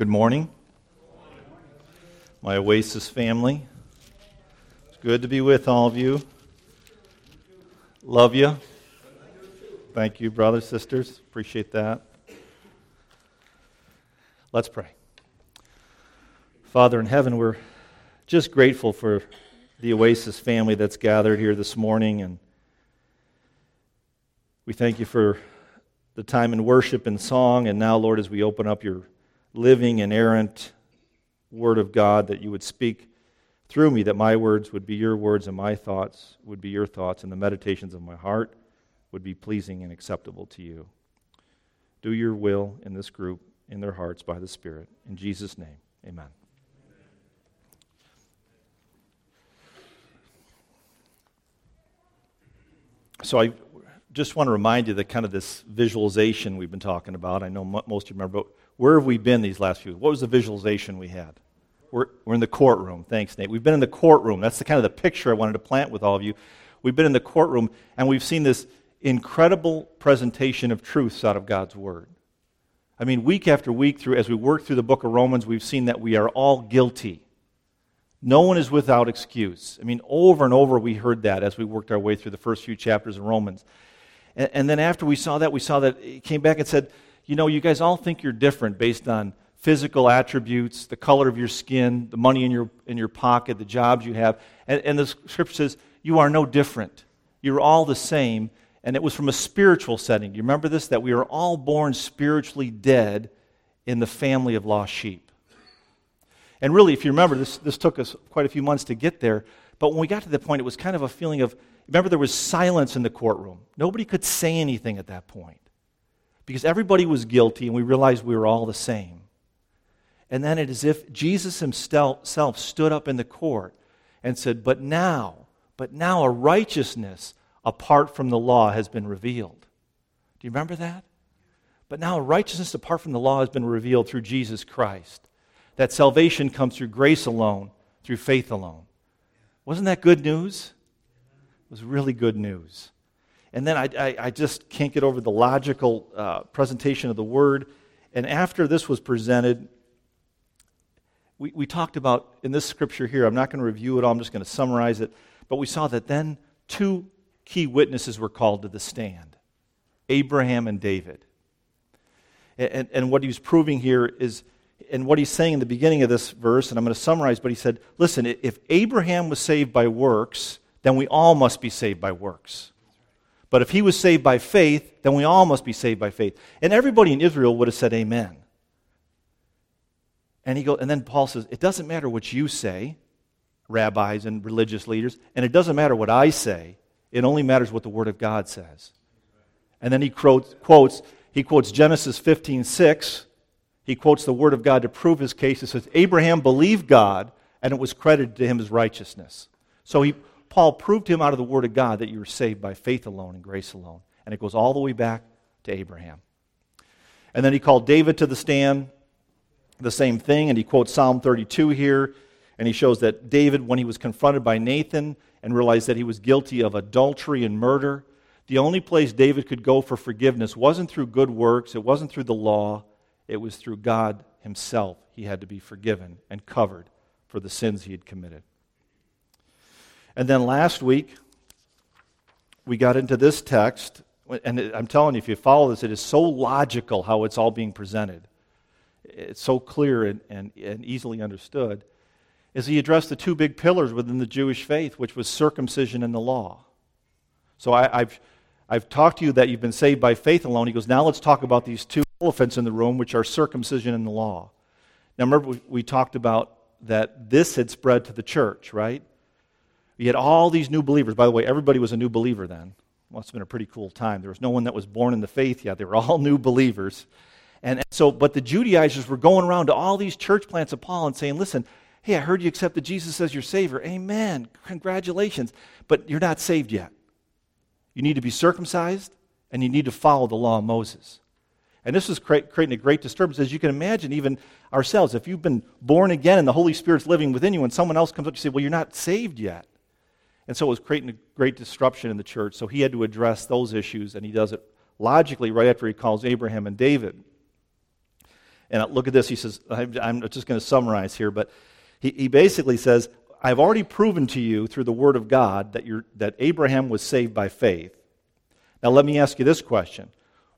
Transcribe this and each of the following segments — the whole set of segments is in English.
Good morning, my Oasis family. It's good to be with all of you. Love you. Thank you, brothers, sisters. Appreciate that. Let's pray. Father in heaven, we're just grateful for the Oasis family that's gathered here this morning, and we thank you for the time in worship and song, and now, Lord, as we open up your living, inerrant Word of God, that you would speak through me, that my words would be your words and my thoughts would be your thoughts, and the meditations of my heart would be pleasing and acceptable to you. Do your will in this group, in their hearts, by the Spirit. In Jesus' name, amen. So I just want to remind you that kind of this visualization we've been talking about. I know most of you remember, but where have we been these last few? Weeks? What was the visualization we had? We're, we're in the courtroom. Thanks, Nate. We've been in the courtroom. That's the kind of the picture I wanted to plant with all of you. We've been in the courtroom, and we've seen this incredible presentation of truths out of God's Word. I mean, week after week, through as we work through the book of Romans, we've seen that we are all guilty. No one is without excuse. I mean, over and over we heard that as we worked our way through the first few chapters of Romans. And, and then after we saw that, we saw that it came back and said, you know, you guys all think you're different based on physical attributes, the color of your skin, the money in your, in your pocket, the jobs you have. And, and the scripture says, you are no different. You're all the same. And it was from a spiritual setting. You remember this? That we are all born spiritually dead in the family of lost sheep. And really, if you remember, this, this took us quite a few months to get there. But when we got to the point, it was kind of a feeling of remember, there was silence in the courtroom. Nobody could say anything at that point because everybody was guilty and we realized we were all the same. And then it is if Jesus himself stood up in the court and said, But now, but now a righteousness apart from the law has been revealed. Do you remember that? But now a righteousness apart from the law has been revealed through Jesus Christ. That salvation comes through grace alone, through faith alone. Wasn't that good news? It was really good news. And then I, I, I just can't get over the logical uh, presentation of the word. And after this was presented, we, we talked about in this scripture here, I'm not going to review it all, I'm just going to summarize it. But we saw that then two key witnesses were called to the stand Abraham and David. And, and what he's proving here is, and what he's saying in the beginning of this verse, and I'm going to summarize, but he said, listen, if Abraham was saved by works, then we all must be saved by works. But if he was saved by faith, then we all must be saved by faith. And everybody in Israel would have said amen. And he go, and then Paul says, it doesn't matter what you say, rabbis and religious leaders, and it doesn't matter what I say. It only matters what the Word of God says. And then he quotes, quotes he quotes Genesis 15, 6. He quotes the Word of God to prove his case. He says, Abraham believed God, and it was credited to him as righteousness. So he, Paul proved to him out of the Word of God that you were saved by faith alone and grace alone. And it goes all the way back to Abraham. And then he called David to the stand, the same thing, and he quotes Psalm 32 here, and he shows that David, when he was confronted by Nathan and realized that he was guilty of adultery and murder, the only place David could go for forgiveness wasn't through good works, it wasn't through the law, it was through God himself. He had to be forgiven and covered for the sins he had committed. And then last week, we got into this text, and I'm telling you, if you follow this, it is so logical how it's all being presented. It's so clear and, and, and easily understood. As he addressed the two big pillars within the Jewish faith, which was circumcision and the law. So I, have I've talked to you that you've been saved by faith alone. He goes, now let's talk about these two elephants in the room, which are circumcision and the law. Now remember, we, we talked about that this had spread to the church, right? You had all these new believers. By the way, everybody was a new believer then. Must have been a pretty cool time. There was no one that was born in the faith yet. They were all new believers. And, and so, but the Judaizers were going around to all these church plants of Paul and saying, listen, hey, I heard you accepted Jesus as your Savior. Amen. Congratulations. But you're not saved yet. You need to be circumcised and you need to follow the law of Moses. And this is creating a great disturbance. As you can imagine, even ourselves, if you've been born again and the Holy Spirit's living within you, and someone else comes up to say, Well, you're not saved yet. And so it was creating a great disruption in the church. So he had to address those issues, and he does it logically right after he calls Abraham and David. And look at this. He says, I'm just going to summarize here, but he, he basically says, I've already proven to you through the Word of God that, that Abraham was saved by faith. Now, let me ask you this question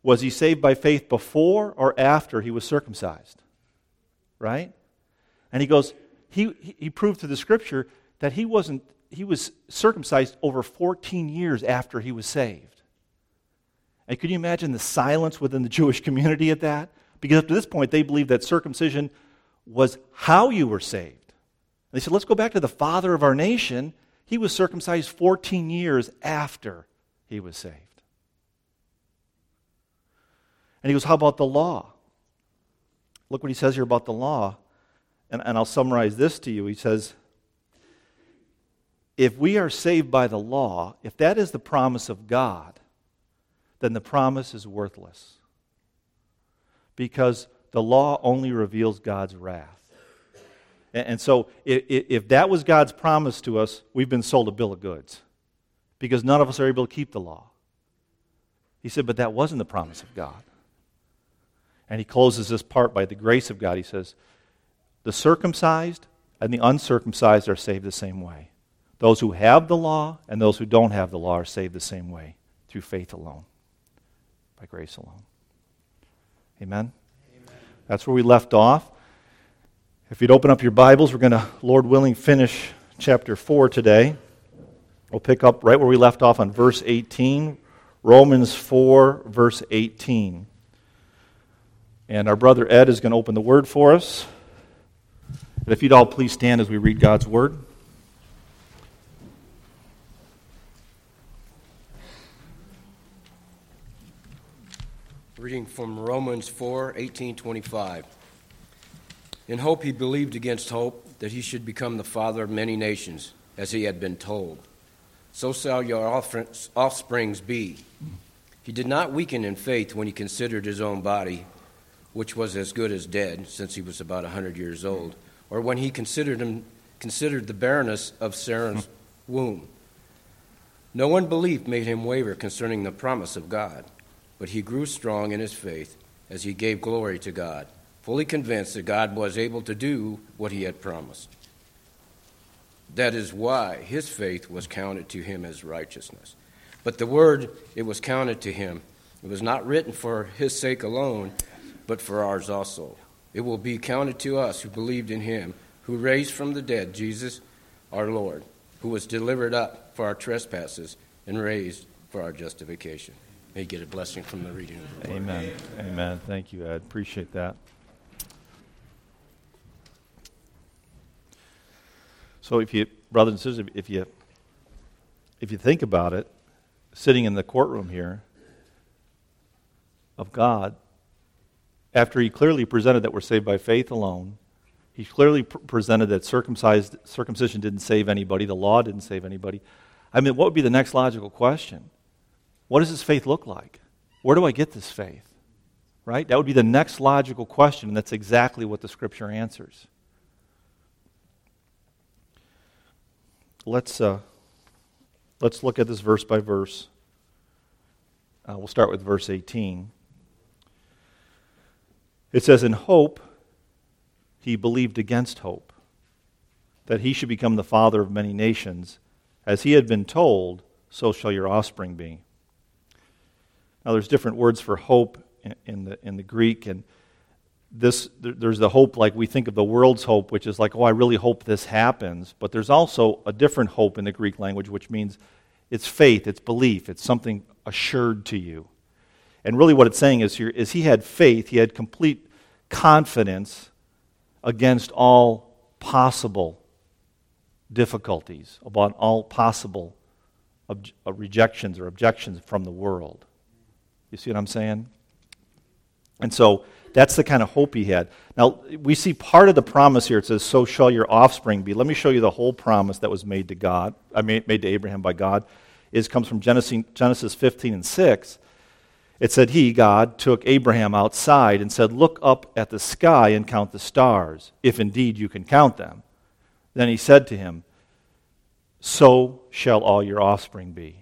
Was he saved by faith before or after he was circumcised? Right? And he goes, he, he proved through the scripture that he wasn't, he was circumcised over 14 years after he was saved. And can you imagine the silence within the Jewish community at that? Because up to this point, they believed that circumcision was how you were saved. And they said, let's go back to the father of our nation. He was circumcised 14 years after he was saved. And he goes, How about the law? Look what he says here about the law. And, and I'll summarize this to you. He says, If we are saved by the law, if that is the promise of God, then the promise is worthless. Because the law only reveals God's wrath. And so, if that was God's promise to us, we've been sold a bill of goods because none of us are able to keep the law. He said, but that wasn't the promise of God. And he closes this part by the grace of God. He says, the circumcised and the uncircumcised are saved the same way. Those who have the law and those who don't have the law are saved the same way through faith alone, by grace alone. Amen? Amen. That's where we left off. If you'd open up your Bibles, we're going to, Lord willing, finish chapter 4 today. We'll pick up right where we left off on verse 18, Romans 4, verse 18. And our brother Ed is going to open the word for us. And if you'd all please stand as we read God's word. Reading from Romans 4 18 25. In hope he believed against hope that he should become the father of many nations, as he had been told. So shall your offsprings be. He did not weaken in faith when he considered his own body, which was as good as dead, since he was about a hundred years old, or when he considered, him, considered the barrenness of Sarah's hmm. womb. No unbelief made him waver concerning the promise of God, but he grew strong in his faith as he gave glory to God fully convinced that God was able to do what he had promised. That is why his faith was counted to him as righteousness. But the word, it was counted to him. It was not written for his sake alone, but for ours also. It will be counted to us who believed in him, who raised from the dead Jesus, our Lord, who was delivered up for our trespasses and raised for our justification. May get a blessing from the reading of the. Amen. Amen. Thank you, Ed. Appreciate that. So if you, brothers and sisters, if you, if you think about it, sitting in the courtroom here of God, after he clearly presented that we're saved by faith alone, he clearly pr- presented that circumcised, circumcision didn't save anybody, the law didn't save anybody. I mean, what would be the next logical question? What does this faith look like? Where do I get this faith? Right? That would be the next logical question, and that's exactly what the scripture answers. let's, uh, let's look at this verse by verse. Uh, we'll start with verse 18. It says, In hope he believed against hope, that he should become the father of many nations. As he had been told, so shall your offspring be. Now, there's different words for hope in, the, in the Greek, and this there's the hope like we think of the world's hope which is like oh i really hope this happens. But there's also a different hope in the greek language which means it's faith it's belief it's something assured to you. And really what it's saying is here is he had faith he had complete confidence against all possible difficulties about all possible ob- uh, rejections or objections from the world you see what i'm saying and so that's the kind of hope he had. Now, we see part of the promise here. It says, So shall your offspring be. Let me show you the whole promise that was made to God, I mean, made to Abraham by God. It comes from Genesis, Genesis 15 and 6. It said, He, God, took Abraham outside and said, Look up at the sky and count the stars, if indeed you can count them. Then he said to him, So shall all your offspring be.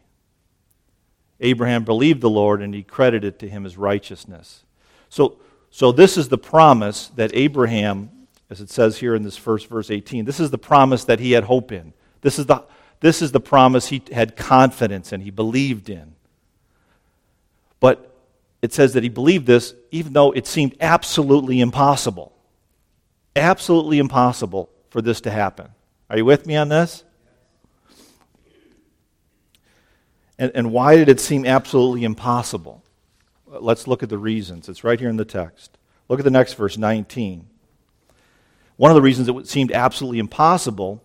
Abraham believed the Lord, and he credited to him as righteousness. So, So, this is the promise that Abraham, as it says here in this first verse 18, this is the promise that he had hope in. This is the, this is the promise he had confidence in, he believed in. But it says that he believed this even though it seemed absolutely impossible. Absolutely impossible for this to happen. Are you with me on this? And, and why did it seem absolutely impossible? Let's look at the reasons. It's right here in the text. Look at the next verse, 19. One of the reasons it seemed absolutely impossible,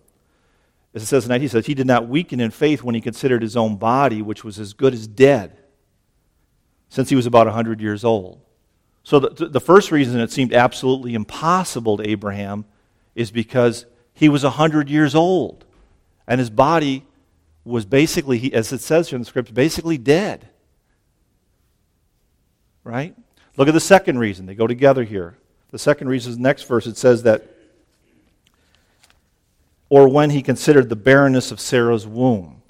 as it says in 19, he says, he did not weaken in faith when he considered his own body, which was as good as dead, since he was about 100 years old. So the, the first reason it seemed absolutely impossible to Abraham is because he was 100 years old, and his body was basically, as it says here in the script, basically dead. Right? Look at the second reason. They go together here. The second reason is the next verse. It says that, or when he considered the barrenness of Sarah's womb.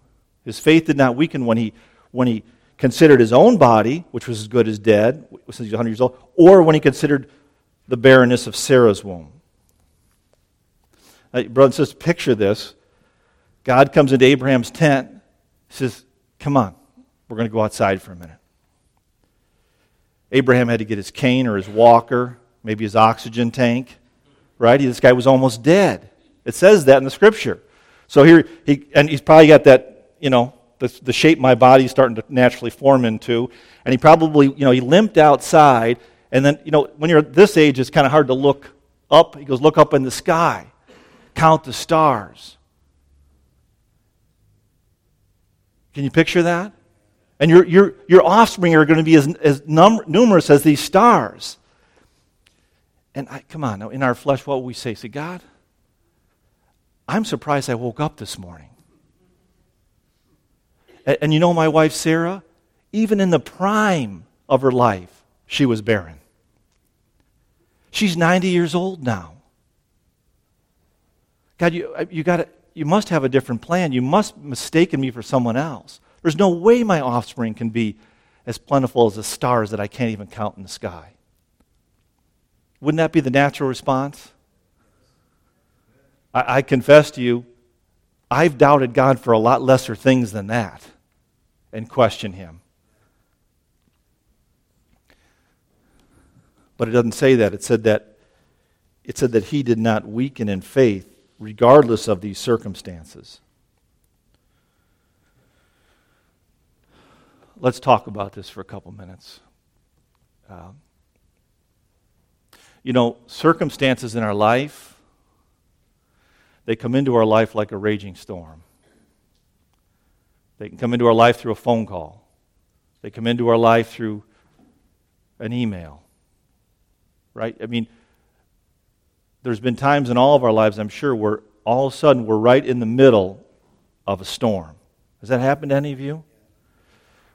His faith did not weaken when he, when he considered his own body, which was as good as dead, since he was 100 years old, or when he considered the barrenness of Sarah's womb. Now, brothers and sisters, picture this. God comes into Abraham's tent, says, Come on, we're going to go outside for a minute. Abraham had to get his cane or his walker, maybe his oxygen tank, right? This guy was almost dead. It says that in the scripture. So here, he, and he's probably got that, you know, the, the shape my body's starting to naturally form into. And he probably, you know, he limped outside. And then, you know, when you're this age, it's kind of hard to look up. He goes, Look up in the sky, count the stars. Can you picture that? And your, your, your offspring are going to be as, as num- numerous as these stars. And I, come on, now in our flesh, what will we say? Say, God, I'm surprised I woke up this morning. And, and you know my wife, Sarah? Even in the prime of her life, she was barren. She's 90 years old now. God, you, uh, you got to you must have a different plan. You must mistaken me for someone else. There's no way my offspring can be as plentiful as the stars that I can't even count in the sky. Wouldn't that be the natural response? I, I confess to you, I've doubted God for a lot lesser things than that and questioned Him. But it doesn't say that. It said that it said that he did not weaken in faith regardless of these circumstances. Let's talk about this for a couple minutes. Uh, you know, circumstances in our life, they come into our life like a raging storm. They can come into our life through a phone call. They come into our life through an email. Right? I mean, there's been times in all of our lives, I'm sure, where all of a sudden we're right in the middle of a storm. Has that happened to any of you?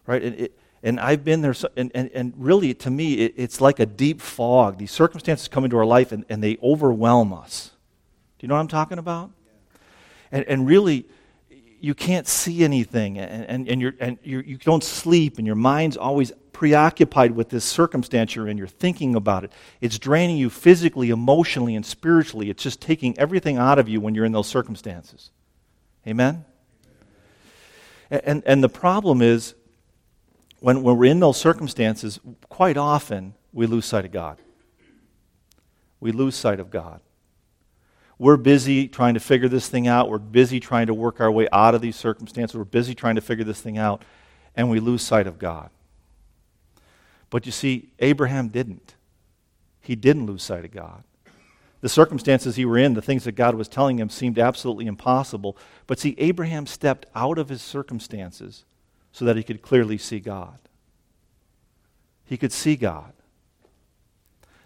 Right? And, it, and I've been there, and, and, and really, to me, it, it's like a deep fog. These circumstances come into our life and, and they overwhelm us. Do you know what I'm talking about? And, and really, you can't see anything, and, and, and, you're, and you're, you don't sleep, and your mind's always preoccupied with this circumstance you're in. You're thinking about it. It's draining you physically, emotionally, and spiritually. It's just taking everything out of you when you're in those circumstances. Amen? And, and the problem is, when, when we're in those circumstances, quite often we lose sight of God. We lose sight of God. We're busy trying to figure this thing out. We're busy trying to work our way out of these circumstances. We're busy trying to figure this thing out, and we lose sight of God. But you see, Abraham didn't. He didn't lose sight of God. The circumstances he were in, the things that God was telling him, seemed absolutely impossible. But see, Abraham stepped out of his circumstances so that he could clearly see God. He could see God.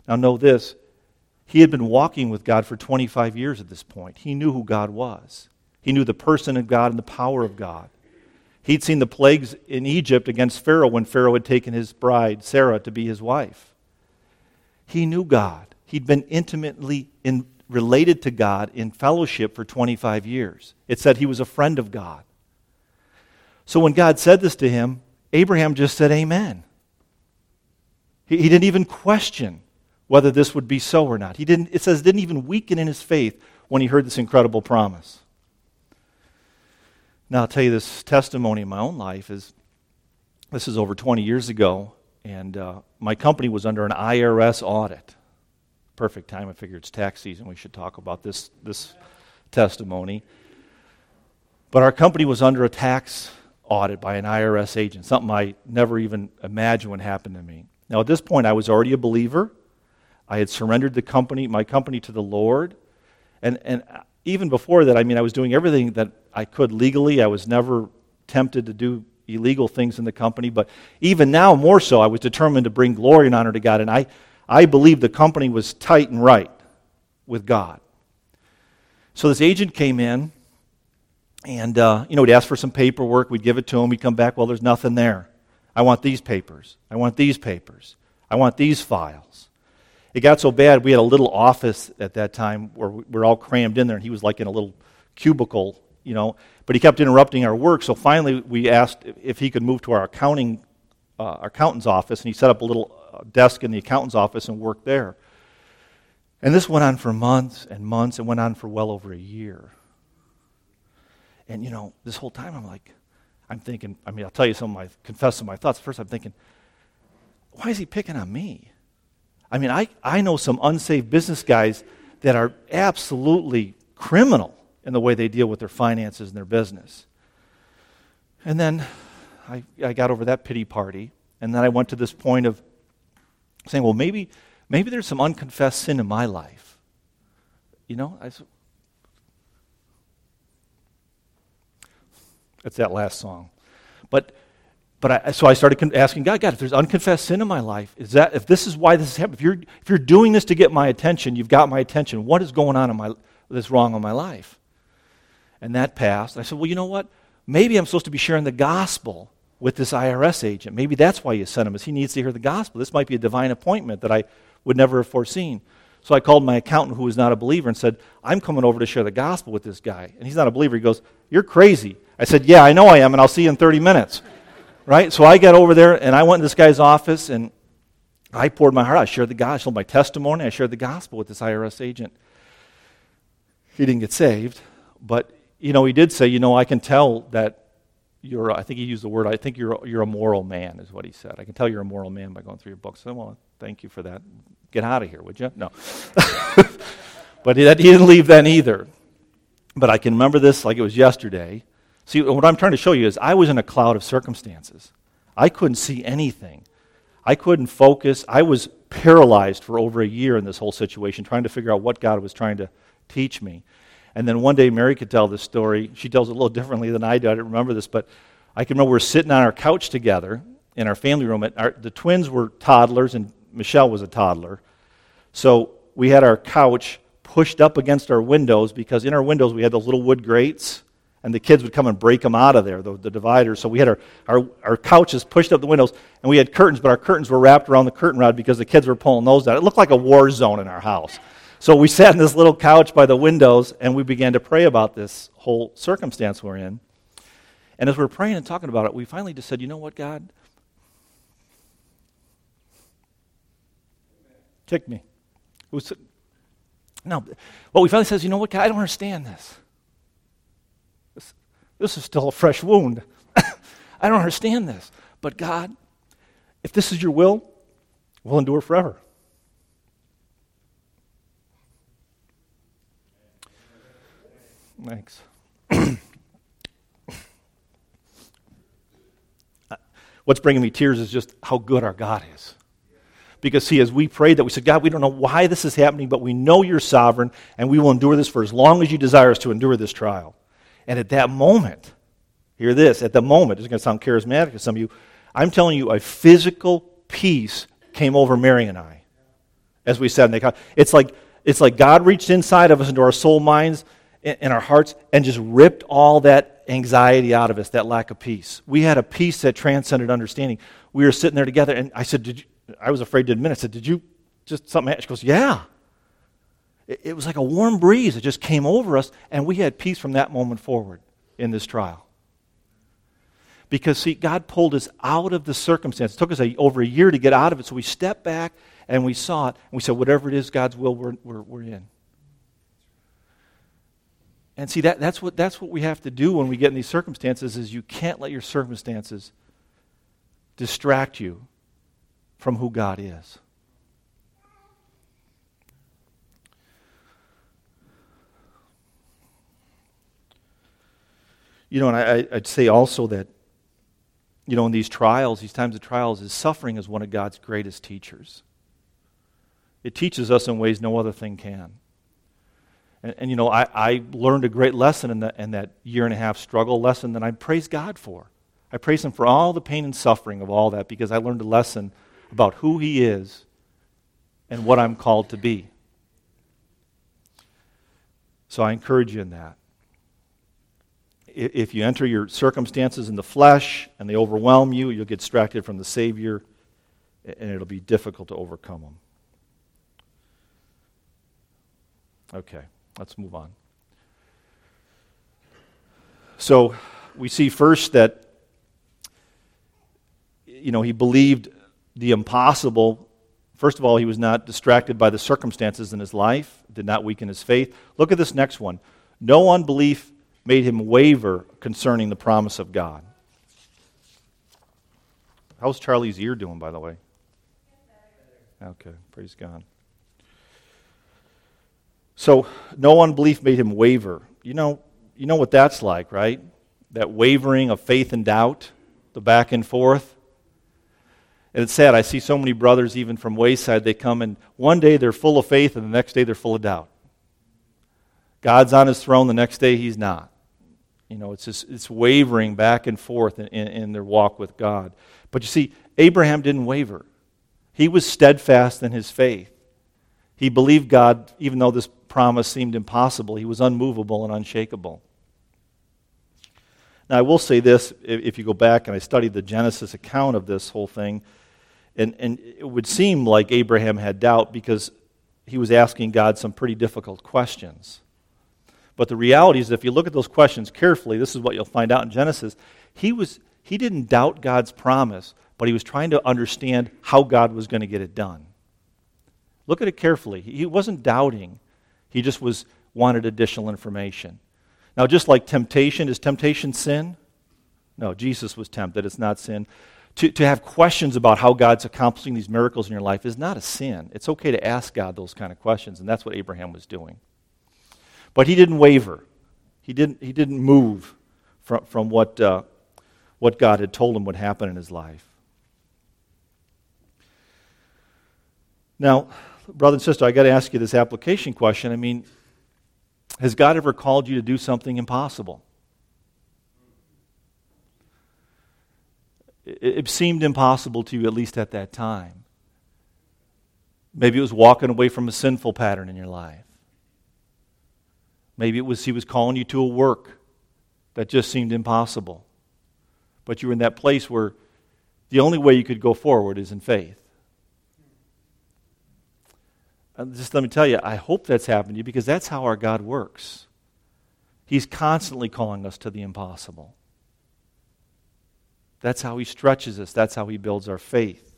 Now, know this he had been walking with God for 25 years at this point. He knew who God was, he knew the person of God and the power of God. He'd seen the plagues in Egypt against Pharaoh when Pharaoh had taken his bride, Sarah, to be his wife. He knew God. He'd been intimately in, related to God in fellowship for 25 years. It said he was a friend of God. So when God said this to him, Abraham just said, Amen. He, he didn't even question whether this would be so or not. He didn't, it says, didn't even weaken in his faith when he heard this incredible promise. Now, I'll tell you this testimony in my own life is this is over 20 years ago, and uh, my company was under an IRS audit. Perfect time. I figure it's tax season. We should talk about this, this testimony. But our company was under a tax audit by an IRS agent, something I never even imagined would happen to me. Now, at this point, I was already a believer. I had surrendered the company, my company to the Lord. And, and even before that, I mean, I was doing everything that I could legally. I was never tempted to do illegal things in the company. But even now, more so, I was determined to bring glory and honor to God. And I, I believed the company was tight and right with God. So this agent came in, and uh, you know, he'd ask for some paperwork. We'd give it to him. He'd come back. Well, there's nothing there. I want these papers. I want these papers. I want these files. It got so bad, we had a little office at that time where we were all crammed in there, and he was like in a little cubicle, you know. But he kept interrupting our work, so finally we asked if he could move to our accounting, uh, our accountant's office, and he set up a little uh, desk in the accountant's office and worked there. And this went on for months and months, and went on for well over a year. And you know, this whole time I'm like, I'm thinking, I mean, I'll tell you some of my, confess some of my thoughts. First, I'm thinking, why is he picking on me? I mean, I, I know some unsaved business guys that are absolutely criminal in the way they deal with their finances and their business. And then I, I got over that pity party, and then I went to this point of saying, well, maybe, maybe there's some unconfessed sin in my life. You know, I said, It's that last song. But, but I, so I started asking God, God, if there's unconfessed sin in my life, is that, if this is why this is happening, if you're, if you're doing this to get my attention, you've got my attention, what is going on in my, that's wrong in my life? And that passed. I said, well, you know what? Maybe I'm supposed to be sharing the gospel with this IRS agent. Maybe that's why you sent him, is he needs to hear the gospel. This might be a divine appointment that I would never have foreseen. So I called my accountant, who was not a believer, and said, I'm coming over to share the gospel with this guy. And he's not a believer. He goes, You're crazy. I said, Yeah, I know I am, and I'll see you in 30 minutes. Right? So I got over there, and I went in this guy's office, and I poured my heart out. I shared the gospel, my testimony. I shared the gospel with this IRS agent. He didn't get saved, but, you know, he did say, You know, I can tell that you're, I think he used the word, I think you're, you're a moral man, is what he said. I can tell you're a moral man by going through your books. Said, Well, thank you for that. Get out of here, would you? No. but he, he didn't leave then either. But I can remember this like it was yesterday. See, what I'm trying to show you is I was in a cloud of circumstances. I couldn't see anything. I couldn't focus. I was paralyzed for over a year in this whole situation, trying to figure out what God was trying to teach me. And then one day, Mary could tell this story. She tells it a little differently than I do. I don't remember this, but I can remember we are sitting on our couch together in our family room. Our, the twins were toddlers, and Michelle was a toddler. So we had our couch pushed up against our windows because in our windows we had those little wood grates, and the kids would come and break them out of there, the, the dividers. So we had our, our, our couches pushed up the windows, and we had curtains, but our curtains were wrapped around the curtain rod because the kids were pulling those down. It looked like a war zone in our house. So we sat in this little couch by the windows, and we began to pray about this whole circumstance we're in. And as we we're praying and talking about it, we finally just said, you know what, God? Kick me. Was, no, what we finally says, you know what, God, I don't understand this. This, is still a fresh wound. I don't understand this. But God, if this is your will, we'll endure forever. Thanks. What's bringing me tears is just how good our God is. Because, see, as we prayed that, we said, God, we don't know why this is happening, but we know you're sovereign, and we will endure this for as long as you desire us to endure this trial. And at that moment, hear this, at the moment, it's going to sound charismatic to some of you, I'm telling you, a physical peace came over Mary and I as we said. In the It's like, it's like God reached inside of us into our soul minds and our hearts and just ripped all that anxiety out of us, that lack of peace. We had a peace that transcended understanding. We were sitting there together, and I said, Did you, I was afraid to admit. I said, Did you just something? She goes, Yeah. It, was like a warm breeze that just came over us, and we had peace from that moment forward in this trial. Because, see, God pulled us out of the circumstance. It took us a, over a year to get out of it, so we stepped back and we saw it, and we said, whatever it is, God's will, we're, we're, we're in. And see, that, that's, what, that's what we have to do when we get in these circumstances is you can't let your circumstances distract you from who God is. You know, and I, I'd say also that, you know, in these trials, these times of trials, is suffering is one of God's greatest teachers. It teaches us in ways no other thing can. And, and you know, I, I learned a great lesson in, the, in that year and a half struggle, lesson that I praise God for. I praise Him for all the pain and suffering of all that because I learned a lesson about who He is and what I'm called to be. So I encourage you in that if you enter your circumstances in the flesh and they overwhelm you, you'll get distracted from the Savior and it'll be difficult to overcome them. Okay, let's move on. So we see first that you know he believed the impossible first of all he was not distracted by the circumstances in his life did not weaken his faith look at this next one no unbelief made him waver concerning the promise of God. How's Charlie's ear doing, by the way? Okay, praise God. So, no unbelief made him waver. You know, you know what that's like, right? That wavering of faith and doubt, the back and forth. And it's sad. I see so many brothers, even from Wayside, they come and one day they're full of faith and the next day they're full of doubt. God's on his throne, the next day he's not. You know, it's, just, it's wavering back and forth in, in, in their walk with God. But you see, Abraham didn't waver. He was steadfast in his faith. He believed God, even though this promise seemed impossible. He was unmovable and unshakable. Now, I will say this if you go back and I studied the Genesis account of this whole thing, and, and it would seem like Abraham had doubt because he was asking God some pretty difficult questions. But the reality is, if you look at those questions carefully, this is what you'll find out in Genesis. He, was, he didn't doubt God's promise, but he was trying to understand how God was going to get it done. Look at it carefully. He wasn't doubting, he just was wanted additional information. Now, just like temptation, is temptation sin? No, Jesus was tempted. It's not sin. To, to have questions about how God's accomplishing these miracles in your life is not a sin. It's okay to ask God those kind of questions, and that's what Abraham was doing. But he didn't waver. He didn't, he didn't move from, from what, uh, what God had told him would happen in his life. Now, brother and sister, I got to ask you this application question. I mean, has God ever called you to do something impossible? It, it seemed impossible to you, at least at that time. Maybe it was walking away from a sinful pattern in your life. Maybe it was he was calling you to a work that just seemed impossible. But you were in that place where the only way you could go forward is in faith. And just let me tell you, I hope that's happened to you because that's how our God works. He's constantly calling us to the impossible. That's how He stretches us, that's how He builds our faith.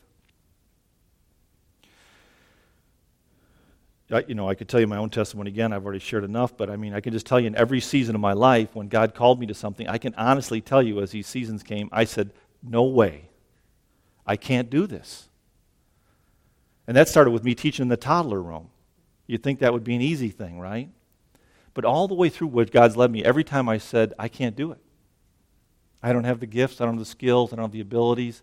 You know, I could tell you my own testimony again. I've already shared enough, but I mean, I can just tell you in every season of my life, when God called me to something, I can honestly tell you as these seasons came, I said, No way. I can't do this. And that started with me teaching in the toddler room. You'd think that would be an easy thing, right? But all the way through what God's led me, every time I said, I can't do it. I don't have the gifts, I don't have the skills, I don't have the abilities.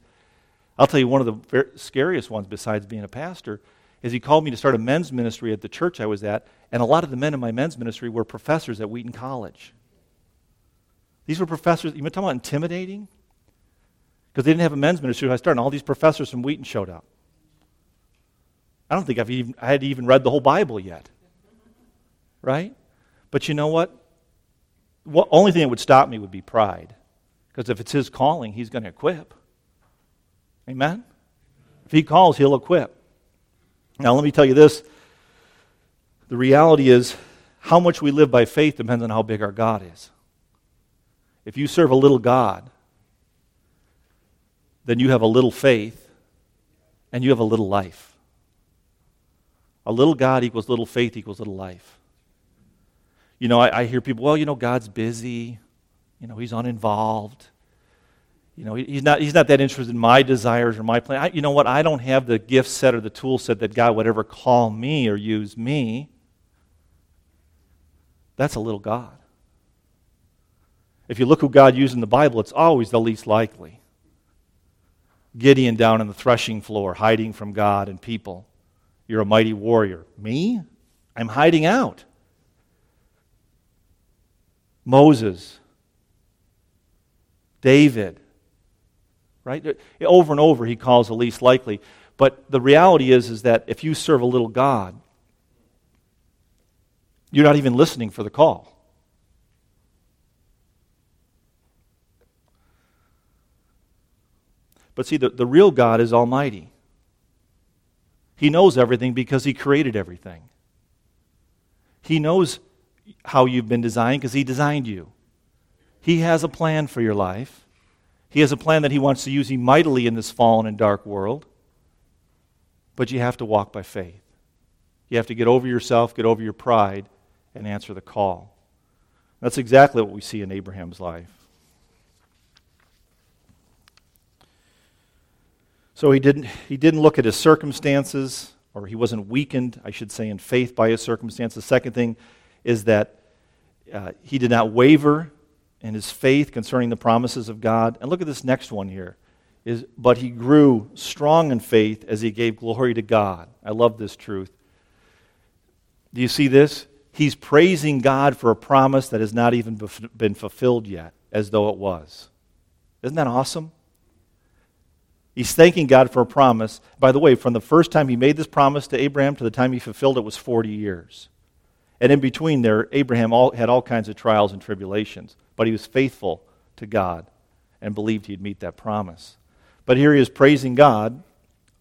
I'll tell you one of the scariest ones besides being a pastor is he called me to start a men's ministry at the church I was at, and a lot of the men in my men's ministry were professors at Wheaton College. These were professors, you talking about intimidating? Because they didn't have a men's ministry when I started, and all these professors from Wheaton showed up. I don't think I've even, I had even read the whole Bible yet. Right? But you know what? The only thing that would stop me would be pride. Because if it's his calling, he's going to equip. Amen? If he calls, he'll equip. Now, let me tell you this the reality is, how much we live by faith depends on how big our God is. If you serve a little God, then you have a little faith and you have a little life. A little God equals little faith equals little life. You know, I, I hear people, well, you know, God's busy. You know, he's uninvolved. You know, he's not, he's not that interested in my desires or my plan. I, you know what? I don't have the gift set or the tool set that God would ever call me or use me. That's a little God. If you look who God used in the Bible, it's always the least likely. Gideon down on the threshing floor, hiding from God and people. You're a mighty warrior. Me? I'm hiding out. Moses, David, right? Over and over, he calls the least likely. But the reality is, is that if you serve a little God, you're not even listening for the call. But see, the, the real God is almighty. He knows everything because He created everything. He knows how you've been designed because He designed you. He has a plan for your life. He has a plan that He wants to use you mightily in this fallen and dark world. But you have to walk by faith. You have to get over yourself, get over your pride, and answer the call. That's exactly what we see in Abraham's life. So he didn't, he didn't look at his circumstances, or he wasn't weakened, I should say, in faith by his circumstances. The second thing is that uh, he did not waver and his faith concerning the promises of God. And look at this next one here. Is, but he grew strong in faith as he gave glory to God. I love this truth. Do you see this? He's praising God for a promise that has not even been fulfilled yet, as though it was. Isn't that awesome? He's thanking God for a promise. By the way, from the first time he made this promise to Abraham to the time he fulfilled it was 40 years. And in between there, Abraham all, had all kinds of trials and tribulations but he was faithful to God and believed he'd meet that promise. But here he is praising God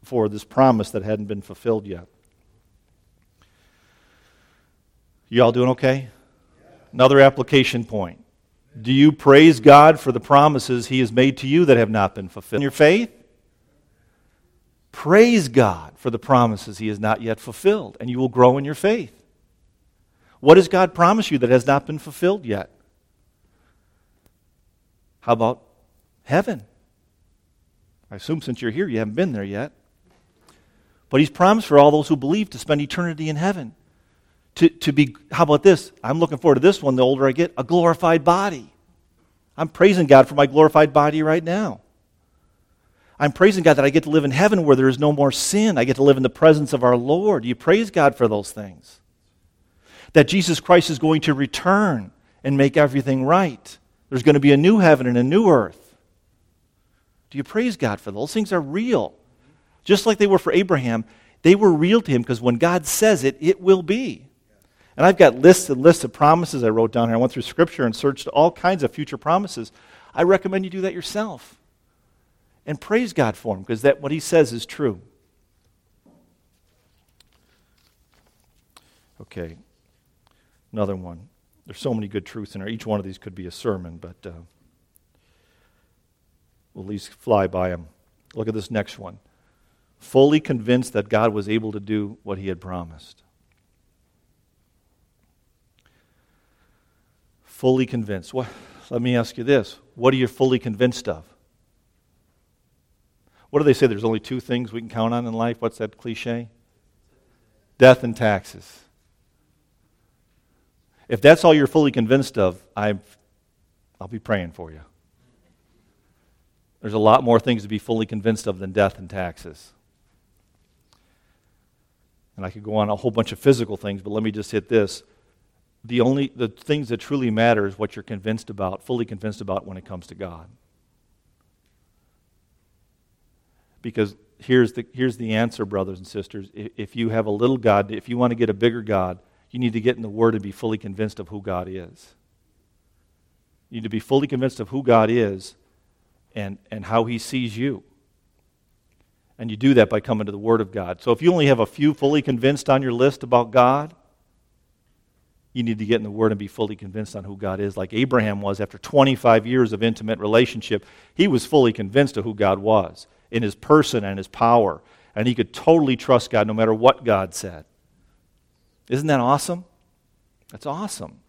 for this promise that hadn't been fulfilled yet. You all doing okay? Another application point. Do you praise God for the promises he has made to you that have not been fulfilled? In your faith? Praise God for the promises he has not yet fulfilled, and you will grow in your faith. What has God promised you that has not been fulfilled yet? How about heaven? I assume since you're here, you haven't been there yet. But he's promised for all those who believe to spend eternity in heaven. To, to be, how about this? I'm looking forward to this one the older I get a glorified body. I'm praising God for my glorified body right now. I'm praising God that I get to live in heaven where there is no more sin. I get to live in the presence of our Lord. You praise God for those things. That Jesus Christ is going to return and make everything right. There's going to be a new heaven and a new earth. Do you praise God for those? things are real. Just like they were for Abraham, they were real to him because when God says it, it will be. And I've got lists and lists of promises I wrote down here. I went through scripture and searched all kinds of future promises. I recommend you do that yourself. And praise God for them because that what he says is true. Okay. Another one. There's so many good truths in there. Each one of these could be a sermon, but uh, we'll at least fly by them. Look at this next one. Fully convinced that God was able to do what he had promised. Fully convinced. What, let me ask you this. What are you fully convinced of? What do they say? There's only two things we can count on in life. What's that cliche? Death and taxes. If that's all you're fully convinced of, i I'll be praying for you. There's a lot more things to be fully convinced of than death and taxes. And I could go on a whole bunch of physical things, but let me just hit this. The only the things that truly matter is what you're convinced about, fully convinced about when it comes to God. Because here's the, here's the answer, brothers and sisters. If you have a little God, if you want to get a bigger God, you need to get in the Word and be fully convinced of who God is. You need to be fully convinced of who God is and, and how He sees you. And you do that by coming to the Word of God. So if you only have a few fully convinced on your list about God, you need to get in the Word and be fully convinced on who God is, like Abraham was after 25 years of intimate relationship. He was fully convinced of who God was in his person and his power. And he could totally trust God no matter what God said. Isn't that awesome? That's awesome.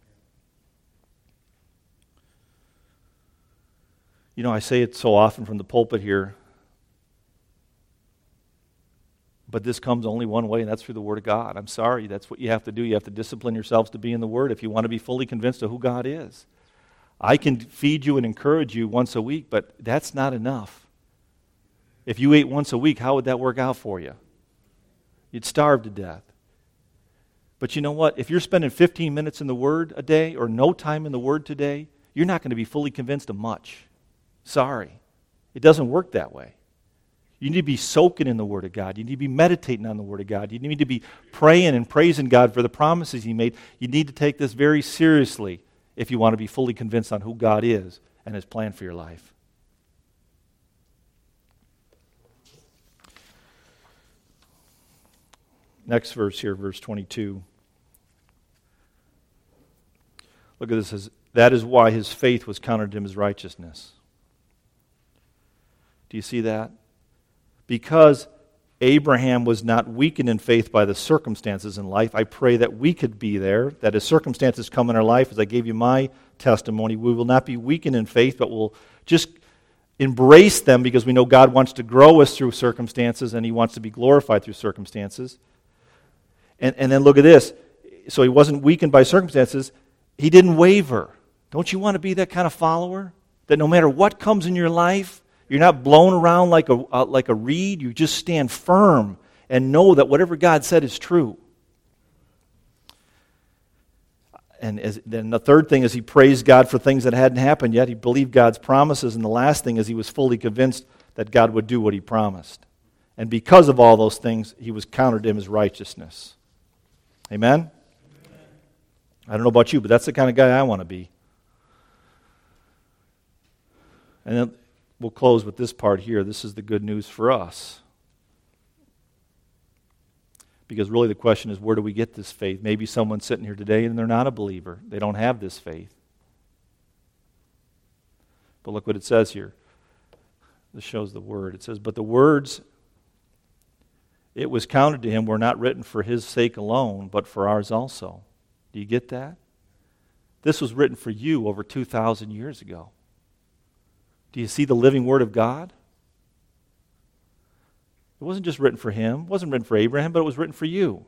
You know, I say it so often from the pulpit here, but this comes only one way, and that's through the Word of God. I'm sorry, that's what you have to do. You have to discipline yourselves to be in the Word if you want to be fully convinced of who God is. I can feed you and encourage you once a week, but that's not enough. If you ate once a week, how would that work out for you? You'd starve to death. But you know what? If you're spending 15 minutes in the Word a day or no time in the Word today, you're not going to be fully convinced of much. Sorry. It doesn't work that way. You need to be soaking in the Word of God. You need to be meditating on the Word of God. You need to be praying and praising God for the promises He made. You need to take this very seriously if you want to be fully convinced on who God is and His plan for your life. Next verse here, verse 22. Look at this. That is why his faith was counted to him as righteousness. Do you see that? Because Abraham was not weakened in faith by the circumstances in life, I pray that we could be there, that as circumstances come in our life, as I gave you my testimony, we will not be weakened in faith, but we'll just embrace them because we know God wants to grow us through circumstances and He wants to be glorified through circumstances. And, and then look at this. So he wasn't weakened by circumstances, he didn't waver. Don't you want to be that kind of follower? That no matter what comes in your life, you're not blown around like a, uh, like a reed. You just stand firm and know that whatever God said is true. And as, then the third thing is he praised God for things that hadn't happened yet. He believed God's promises. And the last thing is he was fully convinced that God would do what he promised. And because of all those things, he was counted him as righteousness. Amen? I don't know about you, but that's the kind of guy I want to be. And then we'll close with this part here. This is the good news for us. Because really the question is where do we get this faith? Maybe someone's sitting here today and they're not a believer, they don't have this faith. But look what it says here. This shows the word. It says, But the words it was counted to him were not written for his sake alone, but for ours also. Do you get that? This was written for you over 2,000 years ago. Do you see the living Word of God? It wasn't just written for him, it wasn't written for Abraham, but it was written for you.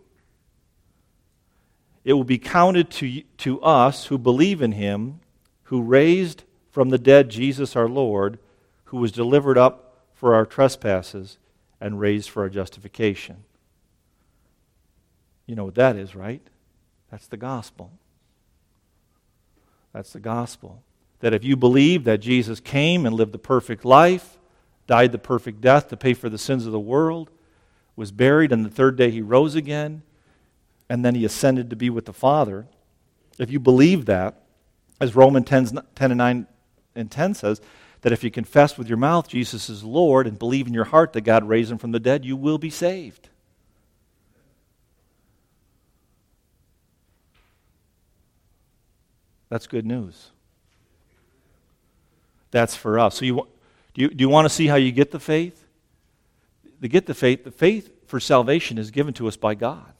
It will be counted to, to us who believe in him, who raised from the dead Jesus our Lord, who was delivered up for our trespasses and raised for our justification. You know what that is, right? That's the gospel. That's the gospel that if you believe that Jesus came and lived the perfect life, died the perfect death to pay for the sins of the world, was buried, and the third day he rose again, and then he ascended to be with the Father, if you believe that, as Romans 10, 10 and 9 and 10 says, that if you confess with your mouth Jesus is Lord and believe in your heart that God raised him from the dead, you will be saved. That's good news. That's for us. So you, do, you, do you want to see how you get the faith? To get the faith, the faith for salvation is given to us by God.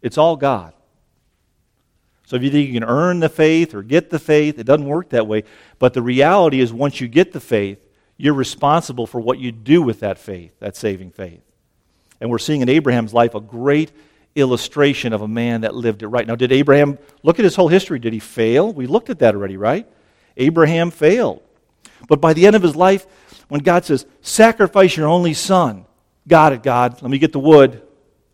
It's all God. So if you think you can earn the faith or get the faith, it doesn't work that way. But the reality is, once you get the faith, you're responsible for what you do with that faith, that saving faith. And we're seeing in Abraham's life a great illustration of a man that lived it right. Now, did Abraham look at his whole history? Did he fail? We looked at that already, right? Abraham failed. But by the end of his life, when God says, Sacrifice your only son, got it, God, let me get the wood.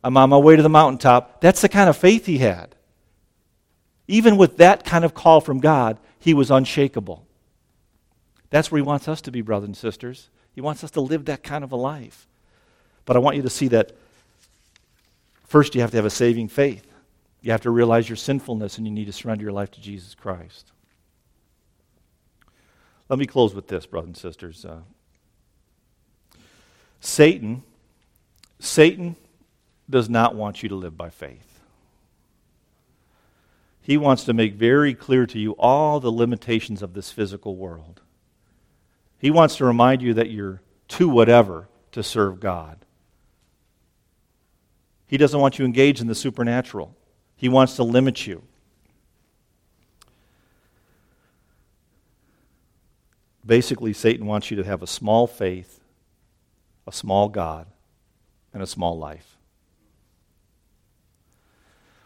I'm on my way to the mountaintop. That's the kind of faith he had. Even with that kind of call from God, he was unshakable. That's where he wants us to be, brothers and sisters. He wants us to live that kind of a life. But I want you to see that first you have to have a saving faith. You have to realize your sinfulness and you need to surrender your life to Jesus Christ. Let me close with this, brothers and sisters. Uh, Satan, Satan does not want you to live by faith. He wants to make very clear to you all the limitations of this physical world. He wants to remind you that you're too whatever to serve God. He doesn't want you engaged in the supernatural, He wants to limit you. Basically, Satan wants you to have a small faith, a small God, and a small life.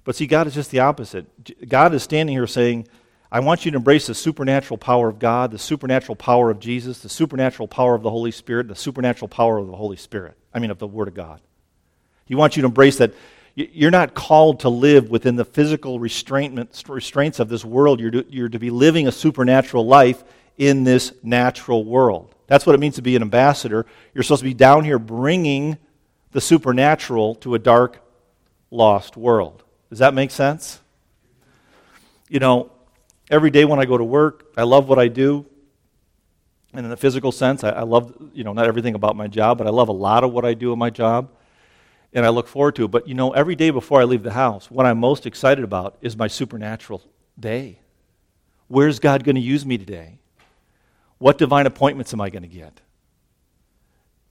But see, God is just the opposite. God is standing here saying, I want you to embrace the supernatural power of God, the supernatural power of Jesus, the supernatural power of the Holy Spirit, the supernatural power of the Holy Spirit. I mean, of the Word of God. He wants you to embrace that. You're not called to live within the physical restraints of this world. You're to, you're to be living a supernatural life in this natural world. That's what it means to be an ambassador. You're supposed to be down here bringing the supernatural to a dark, lost world. Does that make sense? You know, every day when I go to work, I love what I do. And in the physical sense, I, I, love, you know, not everything about my job, but I love a lot of what I do in my job. And I look forward to it. But, you know, every day before I leave the house, what I'm most excited about is my supernatural day. Where's God going to use me today? What divine appointments am I going to get?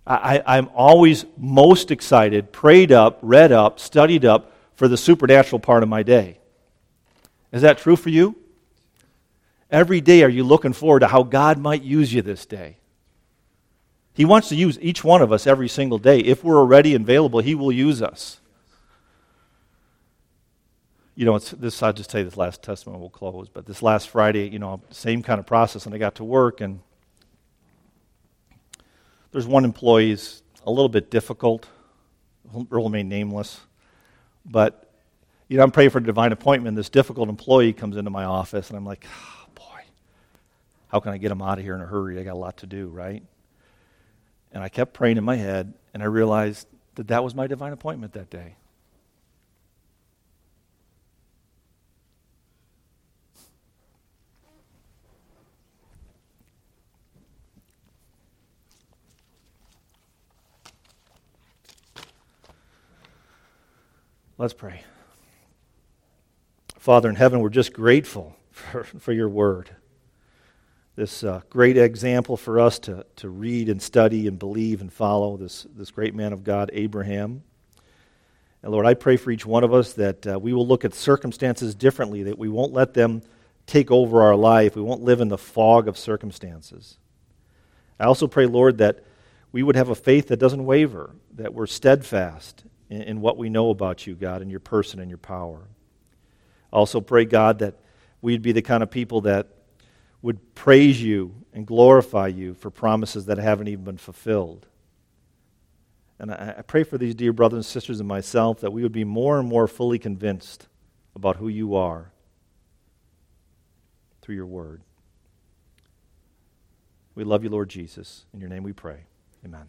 I, I'm always most excited, prayed up, read up, studied up for the supernatural part of my day. Is that true for you? Every day, are you looking forward to how God might use you this day? He wants to use each one of us every single day. If we're ready and available, He will use us. You know, this. I'll just tell you this last testimony. We'll close, but this last Friday, you know, same kind of process, and I got to work, and there's one employee who's a little bit difficult. Will remain nameless, but you know, I'm praying for a divine appointment. This difficult employee comes into my office, and I'm like, oh, boy, how can I get him out of here in a hurry? I got a lot to do, right? And I kept praying in my head, and I realized that that was my divine appointment that day. Let's pray. Father in heaven, we're just grateful for, for your word this uh, great example for us to, to read and study and believe and follow, this, this great man of God, Abraham. And Lord, I pray for each one of us that uh, we will look at circumstances differently, that we won't let them take over our life. We won't live in the fog of circumstances. I also pray, Lord, that we would have a faith that doesn't waver, that we're steadfast in, in what we know about you, God, and your person and your power. Also pray, God, that we'd be the kind of people that would praise you and glorify you for promises that haven't even been fulfilled. And I, I, pray for these dear brothers and sisters and myself that we would be more and more fully convinced about who you are through your word. We love you, Lord Jesus. In your name we pray. Amen.